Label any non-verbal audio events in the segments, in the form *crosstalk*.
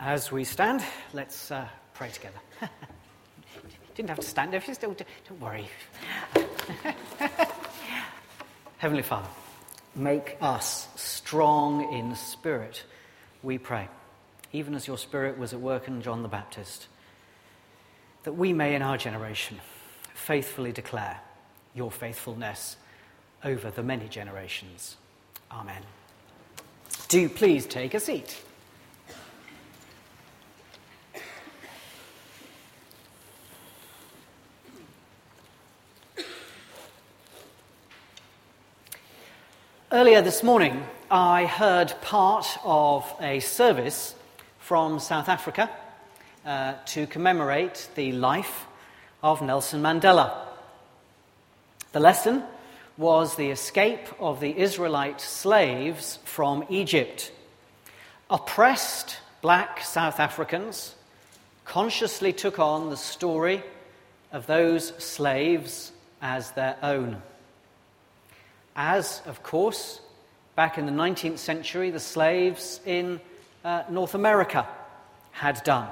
As we stand, let's uh, pray together. *laughs* Didn't have to stand if you still do. Don't worry. *laughs* Heavenly Father, make us strong in spirit, we pray, even as your spirit was at work in John the Baptist, that we may in our generation faithfully declare your faithfulness over the many generations. Amen. Do please take a seat. Earlier this morning, I heard part of a service from South Africa uh, to commemorate the life of Nelson Mandela. The lesson was the escape of the Israelite slaves from Egypt. Oppressed black South Africans consciously took on the story of those slaves as their own as, of course, back in the 19th century, the slaves in uh, North America had done.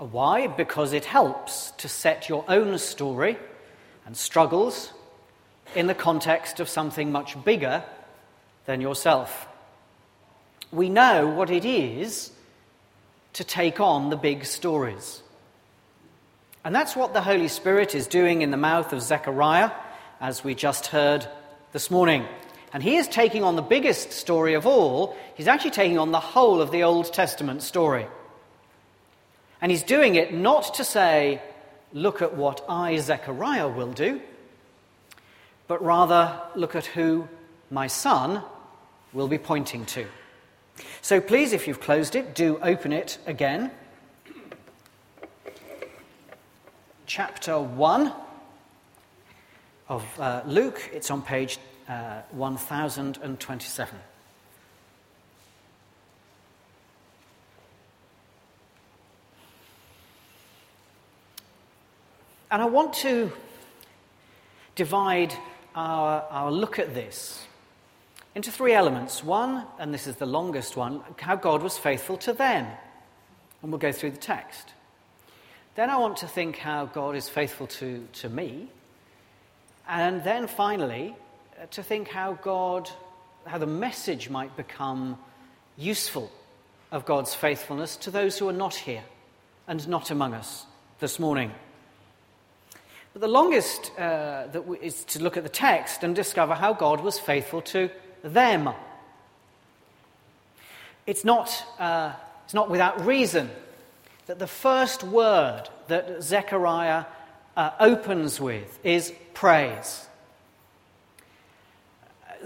Uh, why? Because it helps to set your own story and struggles in the context of something much bigger than yourself. We know what it is to take on the big stories. And that's what the Holy Spirit is doing in the mouth of Zechariah as we just heard this morning. And he is taking on the biggest story of all. He's actually taking on the whole of the Old Testament story. And he's doing it not to say, look at what I, Zechariah, will do, but rather look at who my son will be pointing to. So please, if you've closed it, do open it again. Chapter 1 of uh, Luke. It's on page uh, 1027. And I want to divide our, our look at this into three elements. One, and this is the longest one, how God was faithful to them. And we'll go through the text. Then I want to think how God is faithful to, to me. And then finally, uh, to think how God, how the message might become useful of God's faithfulness to those who are not here and not among us this morning. But the longest uh, we, is to look at the text and discover how God was faithful to them. It's not, uh, it's not without reason that the first word that Zechariah uh, opens with is praise.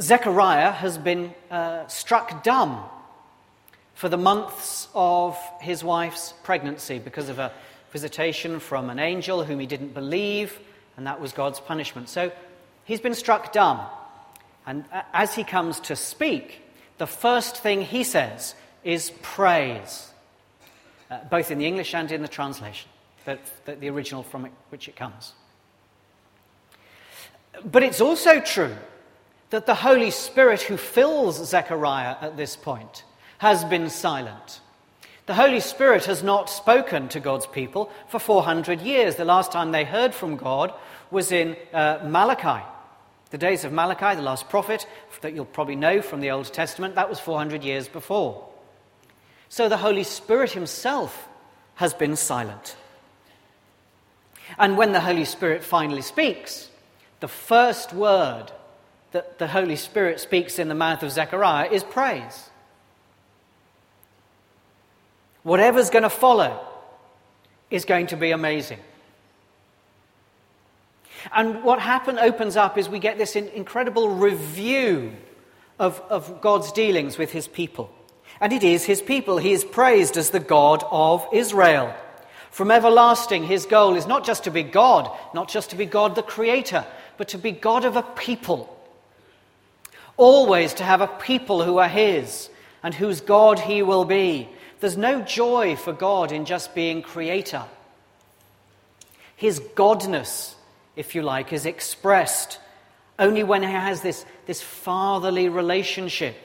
Zechariah has been uh, struck dumb for the months of his wife's pregnancy because of a visitation from an angel whom he didn't believe, and that was God's punishment. So he's been struck dumb. And as he comes to speak, the first thing he says is praise, uh, both in the English and in the translation the, the, the original from which it comes. But it's also true that the Holy Spirit who fills Zechariah at this point has been silent. The Holy Spirit has not spoken to God's people for 400 years. The last time they heard from God was in uh, Malachi. The days of Malachi, the last prophet that you'll probably know from the Old Testament, that was 400 years before. So the Holy Spirit himself has been silent. And when the Holy Spirit finally speaks, the first word that the Holy Spirit speaks in the mouth of Zechariah is praise. Whatever's going to follow is going to be amazing. And what happen opens up is we get this incredible review of, of God's dealings with his people. And it is his people. He is praised as the God of Israel. From everlasting, his goal is not just to be God, not just to be God the Creator, but to be God of a people. Always to have a people who are his and whose God he will be. There's no joy for God in just being Creator. His godness, if you like, is expressed only when he has this, this fatherly relationship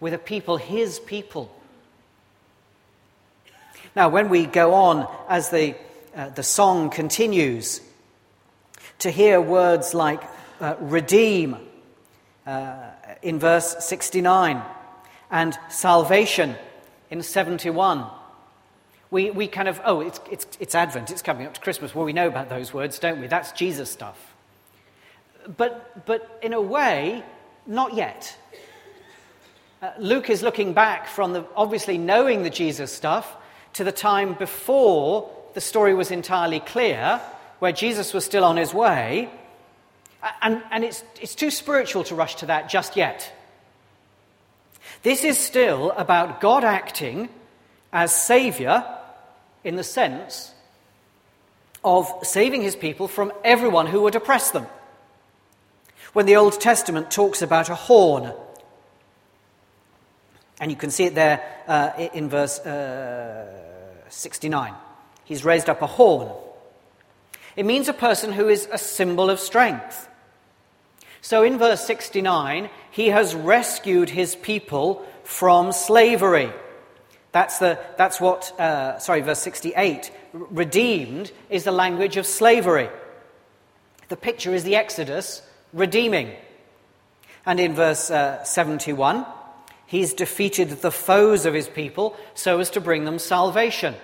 with a people, his people. Now, when we go on as the, uh, the song continues, to hear words like uh, redeem uh, in verse 69 and salvation in 71. We, we kind of, oh, it's, it's, it's Advent, it's coming up to Christmas. Well, we know about those words, don't we? That's Jesus stuff. But, but in a way, not yet. Uh, Luke is looking back from the, obviously knowing the Jesus stuff to the time before the story was entirely clear, where Jesus was still on his way. And, and it's, it's too spiritual to rush to that just yet. This is still about God acting as Saviour in the sense of saving his people from everyone who would oppress them. When the Old Testament talks about a horn, and you can see it there uh, in verse uh, 69. He's raised up a horn. It means a person who is a symbol of strength. So in verse 69, he has rescued his people from slavery. That's, the, that's what, uh, sorry, verse 68. Redeemed is the language of slavery. The picture is the Exodus redeeming. And in verse uh, 71, He's defeated the foes of his people so as to bring them salvation.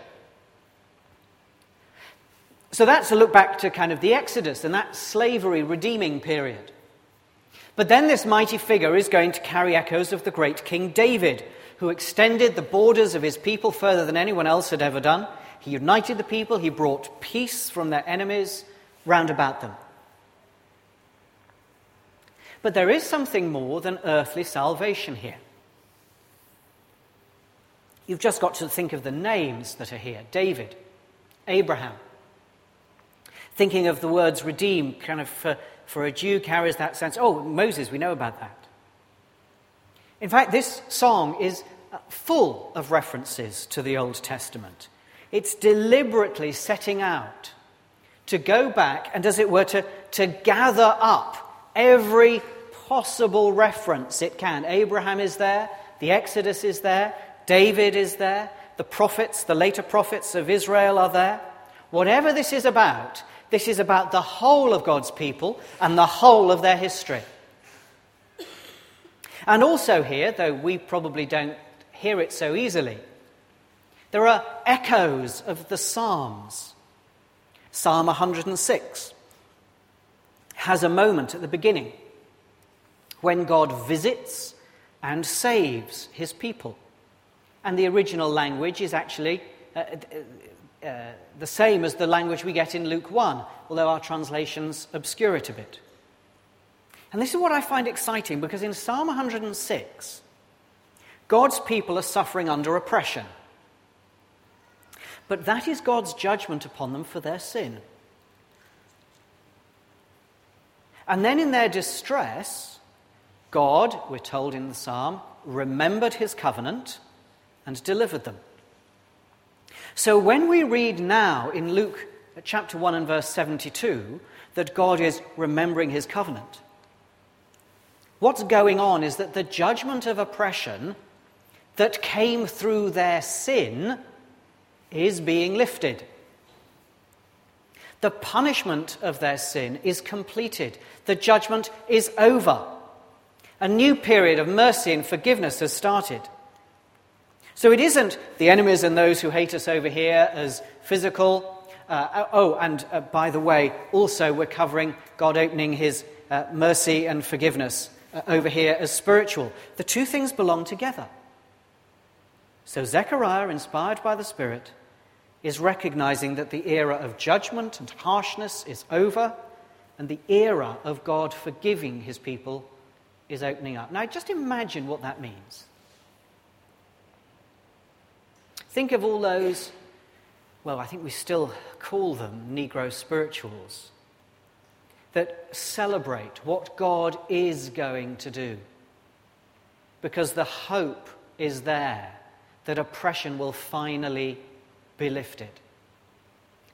So that's a look back to kind of the Exodus and that slavery redeeming period. But then this mighty figure is going to carry echoes of the great King David, who extended the borders of his people further than anyone else had ever done. He united the people, he brought peace from their enemies round about them. But there is something more than earthly salvation here. You've just got to think of the names that are here David, Abraham. Thinking of the words redeem, kind of for, for a Jew carries that sense. Oh, Moses, we know about that. In fact, this song is uh, full of references to the Old Testament. It's deliberately setting out to go back and, as it were, to, to gather up every possible reference it can. Abraham is there, the Exodus is there, David is there, the prophets, the later prophets of Israel are there. Whatever this is about, this is about the whole of God's people and the whole of their history. And also, here, though we probably don't hear it so easily, there are echoes of the Psalms. Psalm 106 has a moment at the beginning when God visits and saves his people. And the original language is actually uh, uh, uh, the same as the language we get in Luke 1, although our translations obscure it a bit. And this is what I find exciting because in Psalm 106, God's people are suffering under oppression. But that is God's judgment upon them for their sin. And then in their distress, God, we're told in the psalm, remembered his covenant and delivered them. So when we read now in Luke chapter 1 and verse 72 that God is remembering his covenant, what's going on is that the judgment of oppression that came through their sin is being lifted. The punishment of their sin is completed. The judgment is over. A new period of mercy and forgiveness has started. So it isn't the enemies and those who hate us over here as physical. Uh, oh, and uh, by the way, also we're covering God opening his uh, mercy and forgiveness uh, over here as spiritual. The two things belong together. So Zechariah, inspired by the Spirit, is recognizing that the era of judgment and harshness is over and the era of God forgiving his people is opening up. Now, just imagine what that means. Think of all those, well, I think we still call them Negro spirituals, that celebrate what God is going to do. Because the hope is there that oppression will finally be lifted.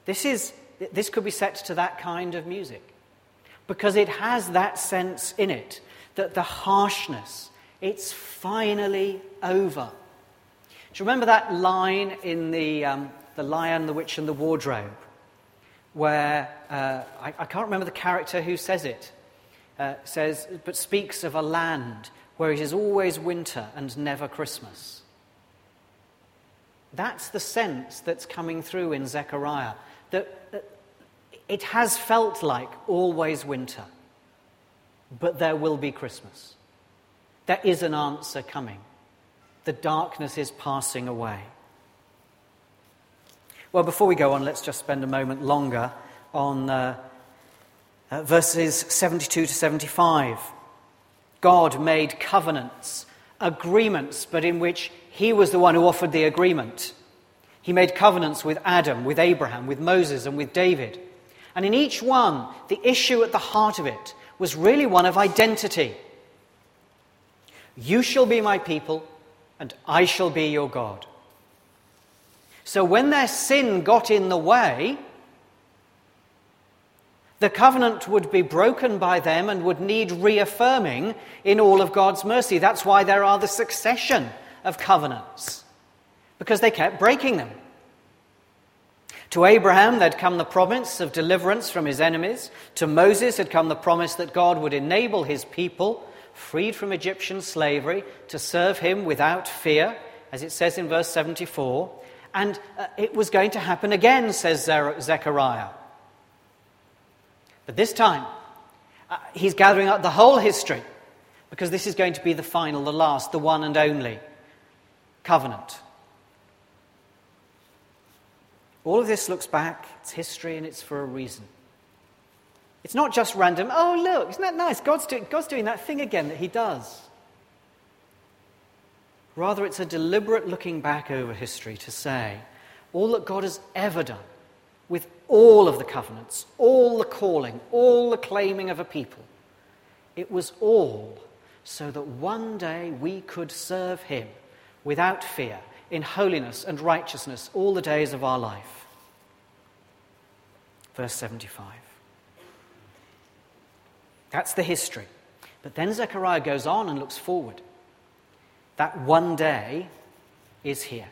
This, is, this could be set to that kind of music because it has that sense in it that the harshness, it's finally over. Do you remember that line in the, um, the Lion, the Witch, and the Wardrobe? Where uh, I, I, can't remember the character who says it. Uh, says, but speaks of a land where it is always winter and never Christmas. That's the sense that's coming through in Zechariah. That, that it has felt like always winter, but there will be Christmas. There is an answer coming. The darkness is passing away. Well, before we go on, let's just spend a moment longer on uh, uh, verses 72 to 75. God made covenants, agreements, but in which he was the one who offered the agreement. He made covenants with Adam, with Abraham, with Moses, and with David. And in each one, the issue at the heart of it was really one of identity. You shall be my people, and I shall be your God. So when their sin got in the way, the covenant would be broken by them and would need reaffirming in all of God's mercy. That's why there are the succession of covenants, because they kept breaking them. To Abraham, there'd come the promise of deliverance from his enemies. To Moses had come the promise that God would enable his people, freed from Egyptian slavery, to serve him without fear, as it says in verse 74. And uh, it was going to happen again, says Zechariah. But this time, uh, he's gathering up the whole history because this is going to be the final, the last, the one and only covenant. All of this looks back, it's history, and it's for a reason. It's not just random, oh, look, isn't that nice? God's, do- God's doing that thing again that He does. Rather, it's a deliberate looking back over history to say all that God has ever done with all of the covenants, all the calling, all the claiming of a people, it was all so that one day we could serve Him without fear, in holiness and righteousness all the days of our life. Verse 75. That's the history. But then Zechariah goes on and looks forward. That one day is here.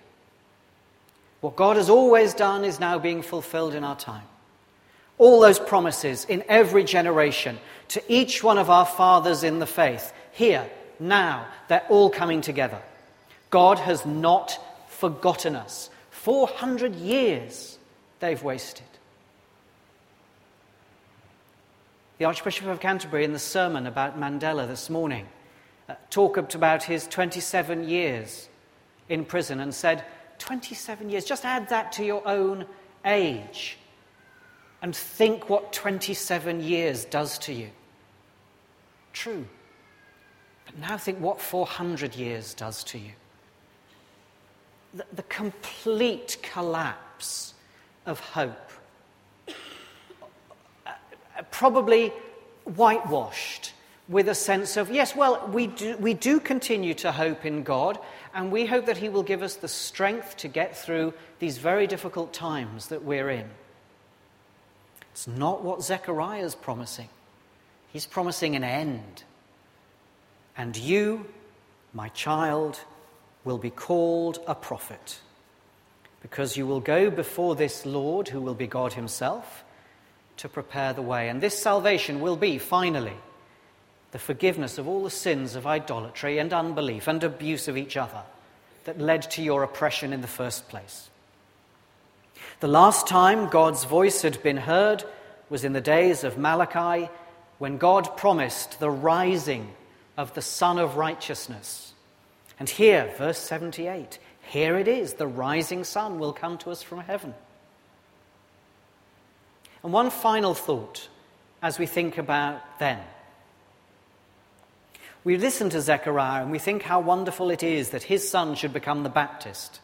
What God has always done is now being fulfilled in our time. All those promises in every generation to each one of our fathers in the faith, here, now, they're all coming together. God has not forgotten us. 400 years they've wasted. The Archbishop of Canterbury, in the sermon about Mandela this morning, uh, talked about his 27 years in prison and said, 27 years, just add that to your own age and think what 27 years does to you. True. But now think what 400 years does to you the, the complete collapse of hope. Probably whitewashed with a sense of, yes, well, we do, we do continue to hope in God, and we hope that He will give us the strength to get through these very difficult times that we're in. It's not what Zechariah is promising. He's promising an end. And you, my child, will be called a prophet, because you will go before this Lord, who will be God Himself, to prepare the way. And this salvation will be, finally, the forgiveness of all the sins of idolatry and unbelief and abuse of each other that led to your oppression in the first place. The last time God's voice had been heard was in the days of Malachi when God promised the rising of the Sun of Righteousness and here, verse 78, here it is the rising sun will come to us from heaven. And one final thought as we think about then. We listen to Zechariah and we think how wonderful it is that his son should become the Baptist.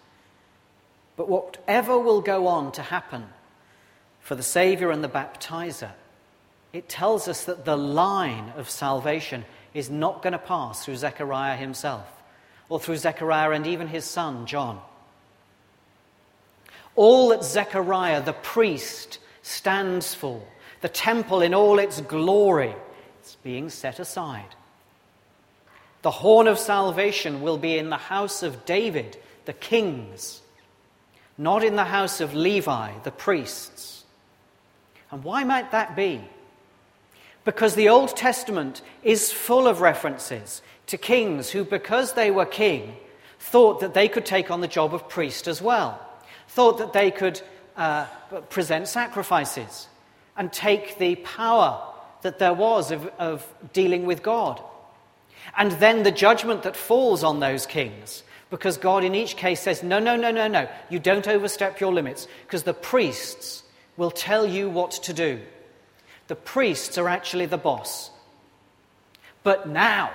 But whatever will go on to happen for the Saviour and the baptizer, it tells us that the line of salvation is not going to pass through Zechariah himself or through Zechariah and even his son, John. All that Zechariah, the priest, stands for, the temple in all its glory, is being set aside. The horn of salvation will be in the house of David, the kings, not in the house of Levi, the priests. And why might that be? Because the Old Testament is full of references to kings who, because they were king, thought that they could take on the job of priest as well, thought that they could uh, present sacrifices and take the power that there was of, of dealing with God. And then the judgment that falls on those kings, because God in each case says, no, no, no, no, no, you don't overstep your limits, because the priests will tell you what to do. The priests are actually the boss. But now,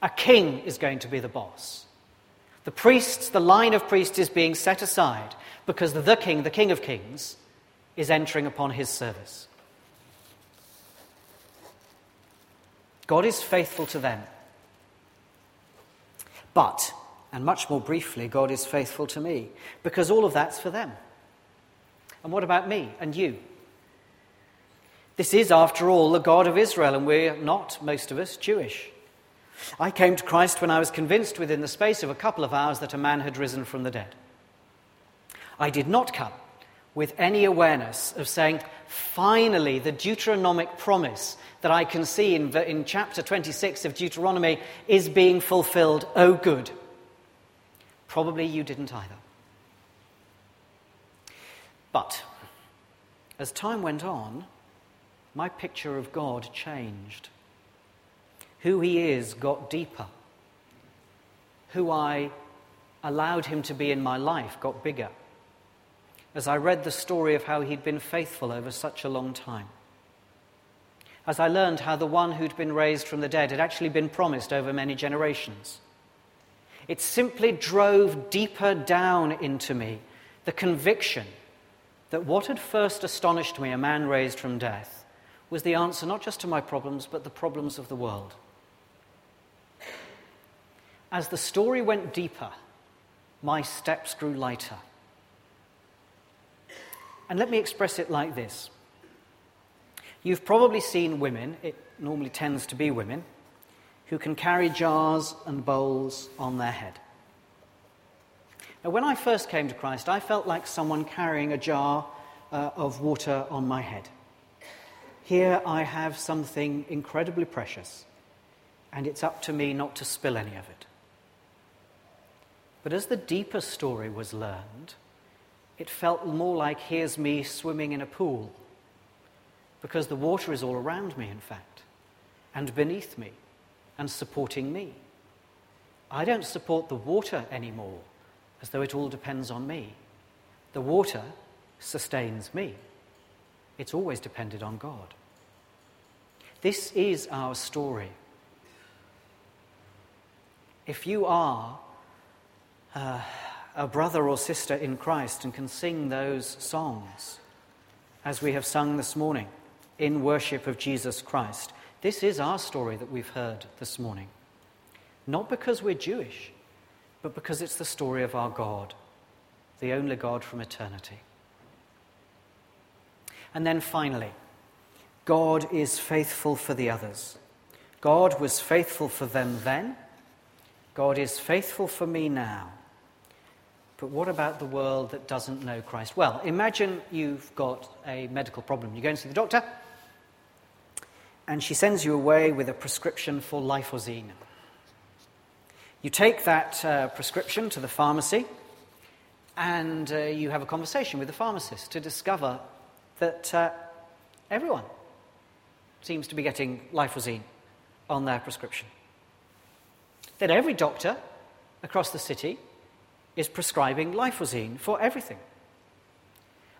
a king is going to be the boss. The priests, the line of priests is being set aside because the king, the king of kings, is entering upon his service. God is faithful to them. But, and much more briefly, God is faithful to me because all of that's for them. And what about me and you? This is, after all, the God of Israel, and we're not, most of us, Jewish. I came to Christ when I was convinced within the space of a couple of hours that a man had risen from the dead. I did not come with any awareness of saying, finally, the Deuteronomic promise that I can see in, in chapter 26 of Deuteronomy is being fulfilled. Oh, good. Probably you didn't either. But as time went on, my picture of God changed. Who He is got deeper. Who I allowed Him to be in my life got bigger as I read the story of how he'd been faithful over such a long time. As I learned how the one who'd been raised from the dead had actually been promised over many generations. It simply drove deeper down into me the conviction that what had first astonished me, a man raised from death, was the answer not just to my problems, but the problems of the world. As the story went deeper, my steps grew lighter. And let me express it like this You've probably seen women, it normally tends to be women, who can carry jars and bowls on their head. Now, when I first came to Christ, I felt like someone carrying a jar uh, of water on my head. Here I have something incredibly precious, and it's up to me not to spill any of it. But as the deeper story was learned, it felt more like here's me swimming in a pool. Because the water is all around me, in fact, and beneath me, and supporting me. I don't support the water anymore as though it all depends on me. The water sustains me. It's always depended on God. This is our story. If you are uh, a brother or sister in Christ and can sing those songs as we have sung this morning in worship of Jesus Christ. This is our story that we've heard this morning. Not because we're Jewish, but because it's the story of our God, the only God from eternity. And then finally, God is faithful for the others. God was faithful for them then. God is faithful for me now. But what about the world that doesn't know Christ? Well, imagine you've got a medical problem. You go and see the doctor, and she sends you away with a prescription for lifozine. You take that uh, prescription to the pharmacy, and uh, you have a conversation with the pharmacist to discover that uh, everyone seems to be getting lifozine on their prescription. That every doctor across the city is prescribing lifozine for everything.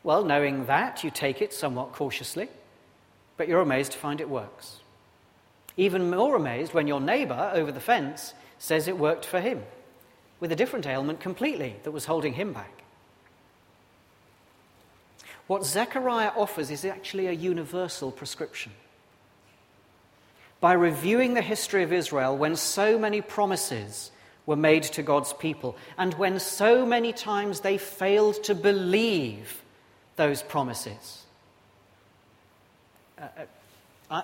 Well, knowing that, you take it somewhat cautiously, but you're amazed to find it works. Even more amazed when your neighbor over the fence says it worked for him, with a different ailment completely that was holding him back. What Zechariah offers is actually a universal prescription. By reviewing the history of Israel, when so many promises were made to God's people, and when so many times they failed to believe those promises. Uh, uh,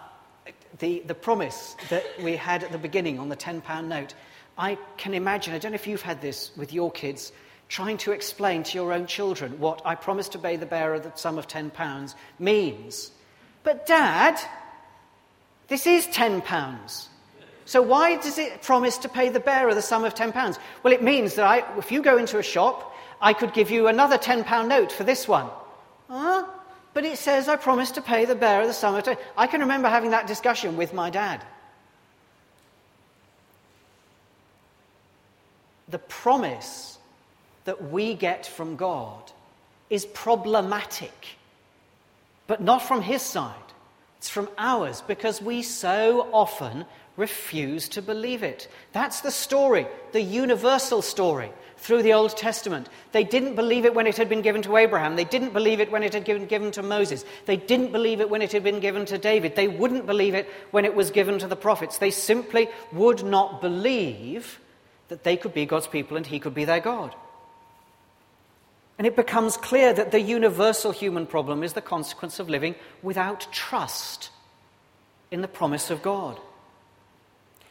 the, the promise that we had at the beginning on the £10 note I can imagine, I don't know if you've had this with your kids, trying to explain to your own children what I promise to pay the bearer the sum of £10 means. But, Dad, this is £10. So, why does it promise to pay the bearer the sum of £10? Well, it means that I, if you go into a shop, I could give you another £10 note for this one. Huh? But it says I promise to pay the bearer the sum of 10 I can remember having that discussion with my dad. The promise that we get from God is problematic, but not from his side. It's from ours because we so often refuse to believe it. That's the story, the universal story through the Old Testament. They didn't believe it when it had been given to Abraham. They didn't believe it when it had been given to Moses. They didn't believe it when it had been given to David. They wouldn't believe it when it was given to the prophets. They simply would not believe that they could be God's people and he could be their God. And it becomes clear that the universal human problem is the consequence of living without trust in the promise of God.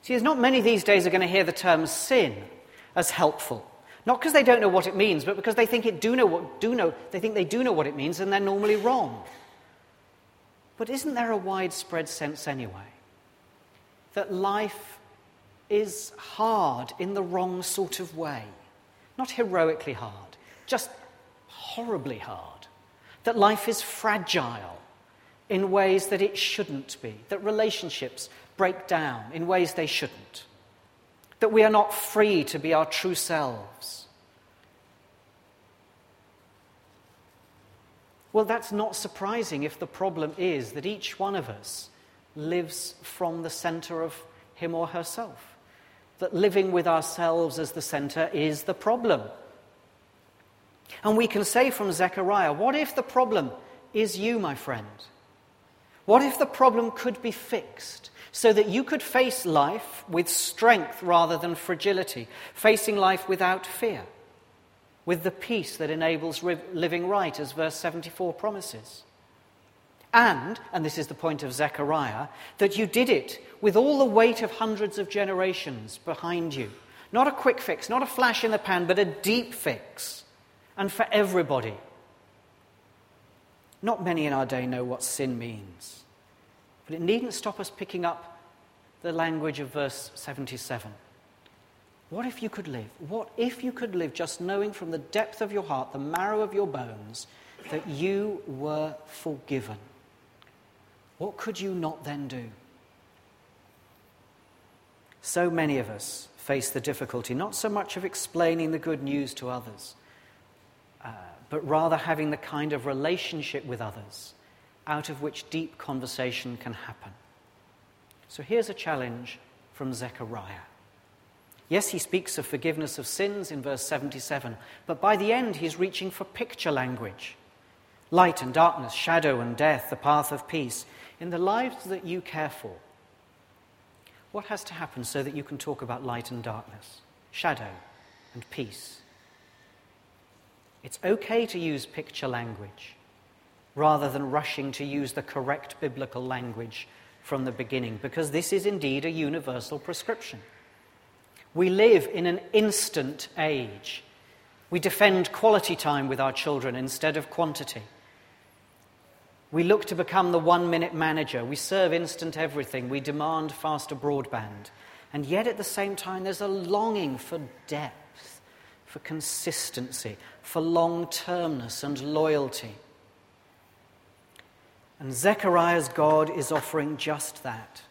See, there's not many these days are going to hear the term sin as helpful. Not because they don't know what it means, but because they think it do know what do know they think they do know what it means and they're normally wrong. But isn't there a widespread sense anyway that life is hard in the wrong sort of way? Not heroically hard, just horribly hard. That life is fragile in ways that it shouldn't be, that relationships break down in ways they shouldn't that we are not free to be our true selves. Well, that's not surprising if the problem is that each one of us lives from the center of him or herself. That living with ourselves as the center is the problem. And we can say from Zechariah, what if the problem is you, my friend? What if the problem could be fixed? so that you could face life with strength rather than fragility, facing life without fear, with the peace that enables living right, as verse 74 promises. And, and this is the point of Zechariah, that you did it with all the weight of hundreds of generations behind you. Not a quick fix, not a flash in the pan, but a deep fix. And for everybody. Not many in our day know what sin means. But it needn't stop us picking up the language of verse 77. What if you could live? What if you could live just knowing from the depth of your heart, the marrow of your bones, that you were forgiven? What could you not then do? So many of us face the difficulty not so much of explaining the good news to others, uh, but rather having the kind of relationship with others out of which deep conversation can happen. So here's a challenge from Zechariah. Yes, he speaks of forgiveness of sins in verse 77, but by the end he's reaching for picture language. Light and darkness, shadow and death, the path of peace. In the lives that you care for, what has to happen so that you can talk about light and darkness, shadow and peace? It's okay to use picture language rather than rushing to use the correct biblical language from the beginning, because this is indeed a universal prescription. We live in an instant age. We defend quality time with our children instead of quantity. We look to become the one minute manager. We serve instant everything. We demand faster broadband. And yet, at the same time, there's a longing for depth, for consistency, for long termness and loyalty. And Zechariah's God is offering just that.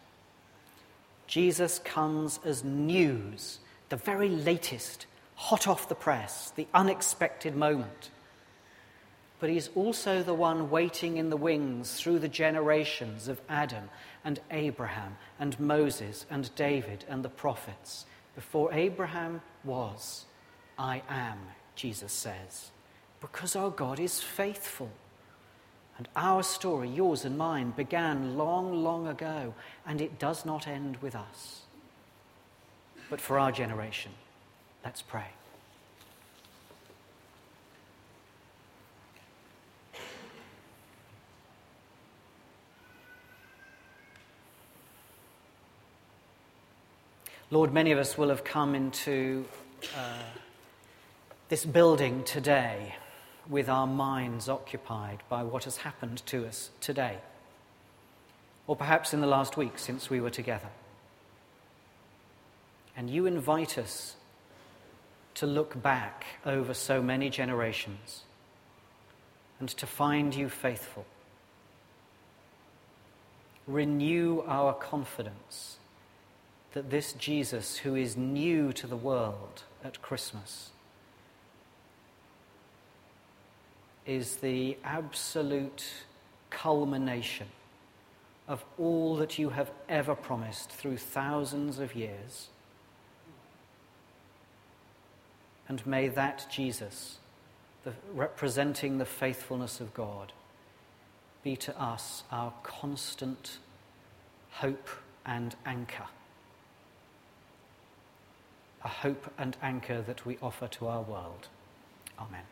Jesus comes as news, the very latest, hot off the press, the unexpected moment. But he's also the one waiting in the wings through the generations of Adam and Abraham and Moses and David and the prophets. Before Abraham was, I am, Jesus says, because our God is faithful. And our story, yours and mine, began long, long ago, and it does not end with us. But for our generation, let's pray. Lord, many of us will have come into uh, this building today with our minds occupied by what has happened to us today, or perhaps in the last week since we were together. And you invite us to look back over so many generations and to find you faithful. Renew our confidence that this Jesus, who is new to the world at Christmas, is the absolute culmination of all that you have ever promised through thousands of years. And may that Jesus, the, representing the faithfulness of God, be to us our constant hope and anchor. A hope and anchor that we offer to our world. Amen.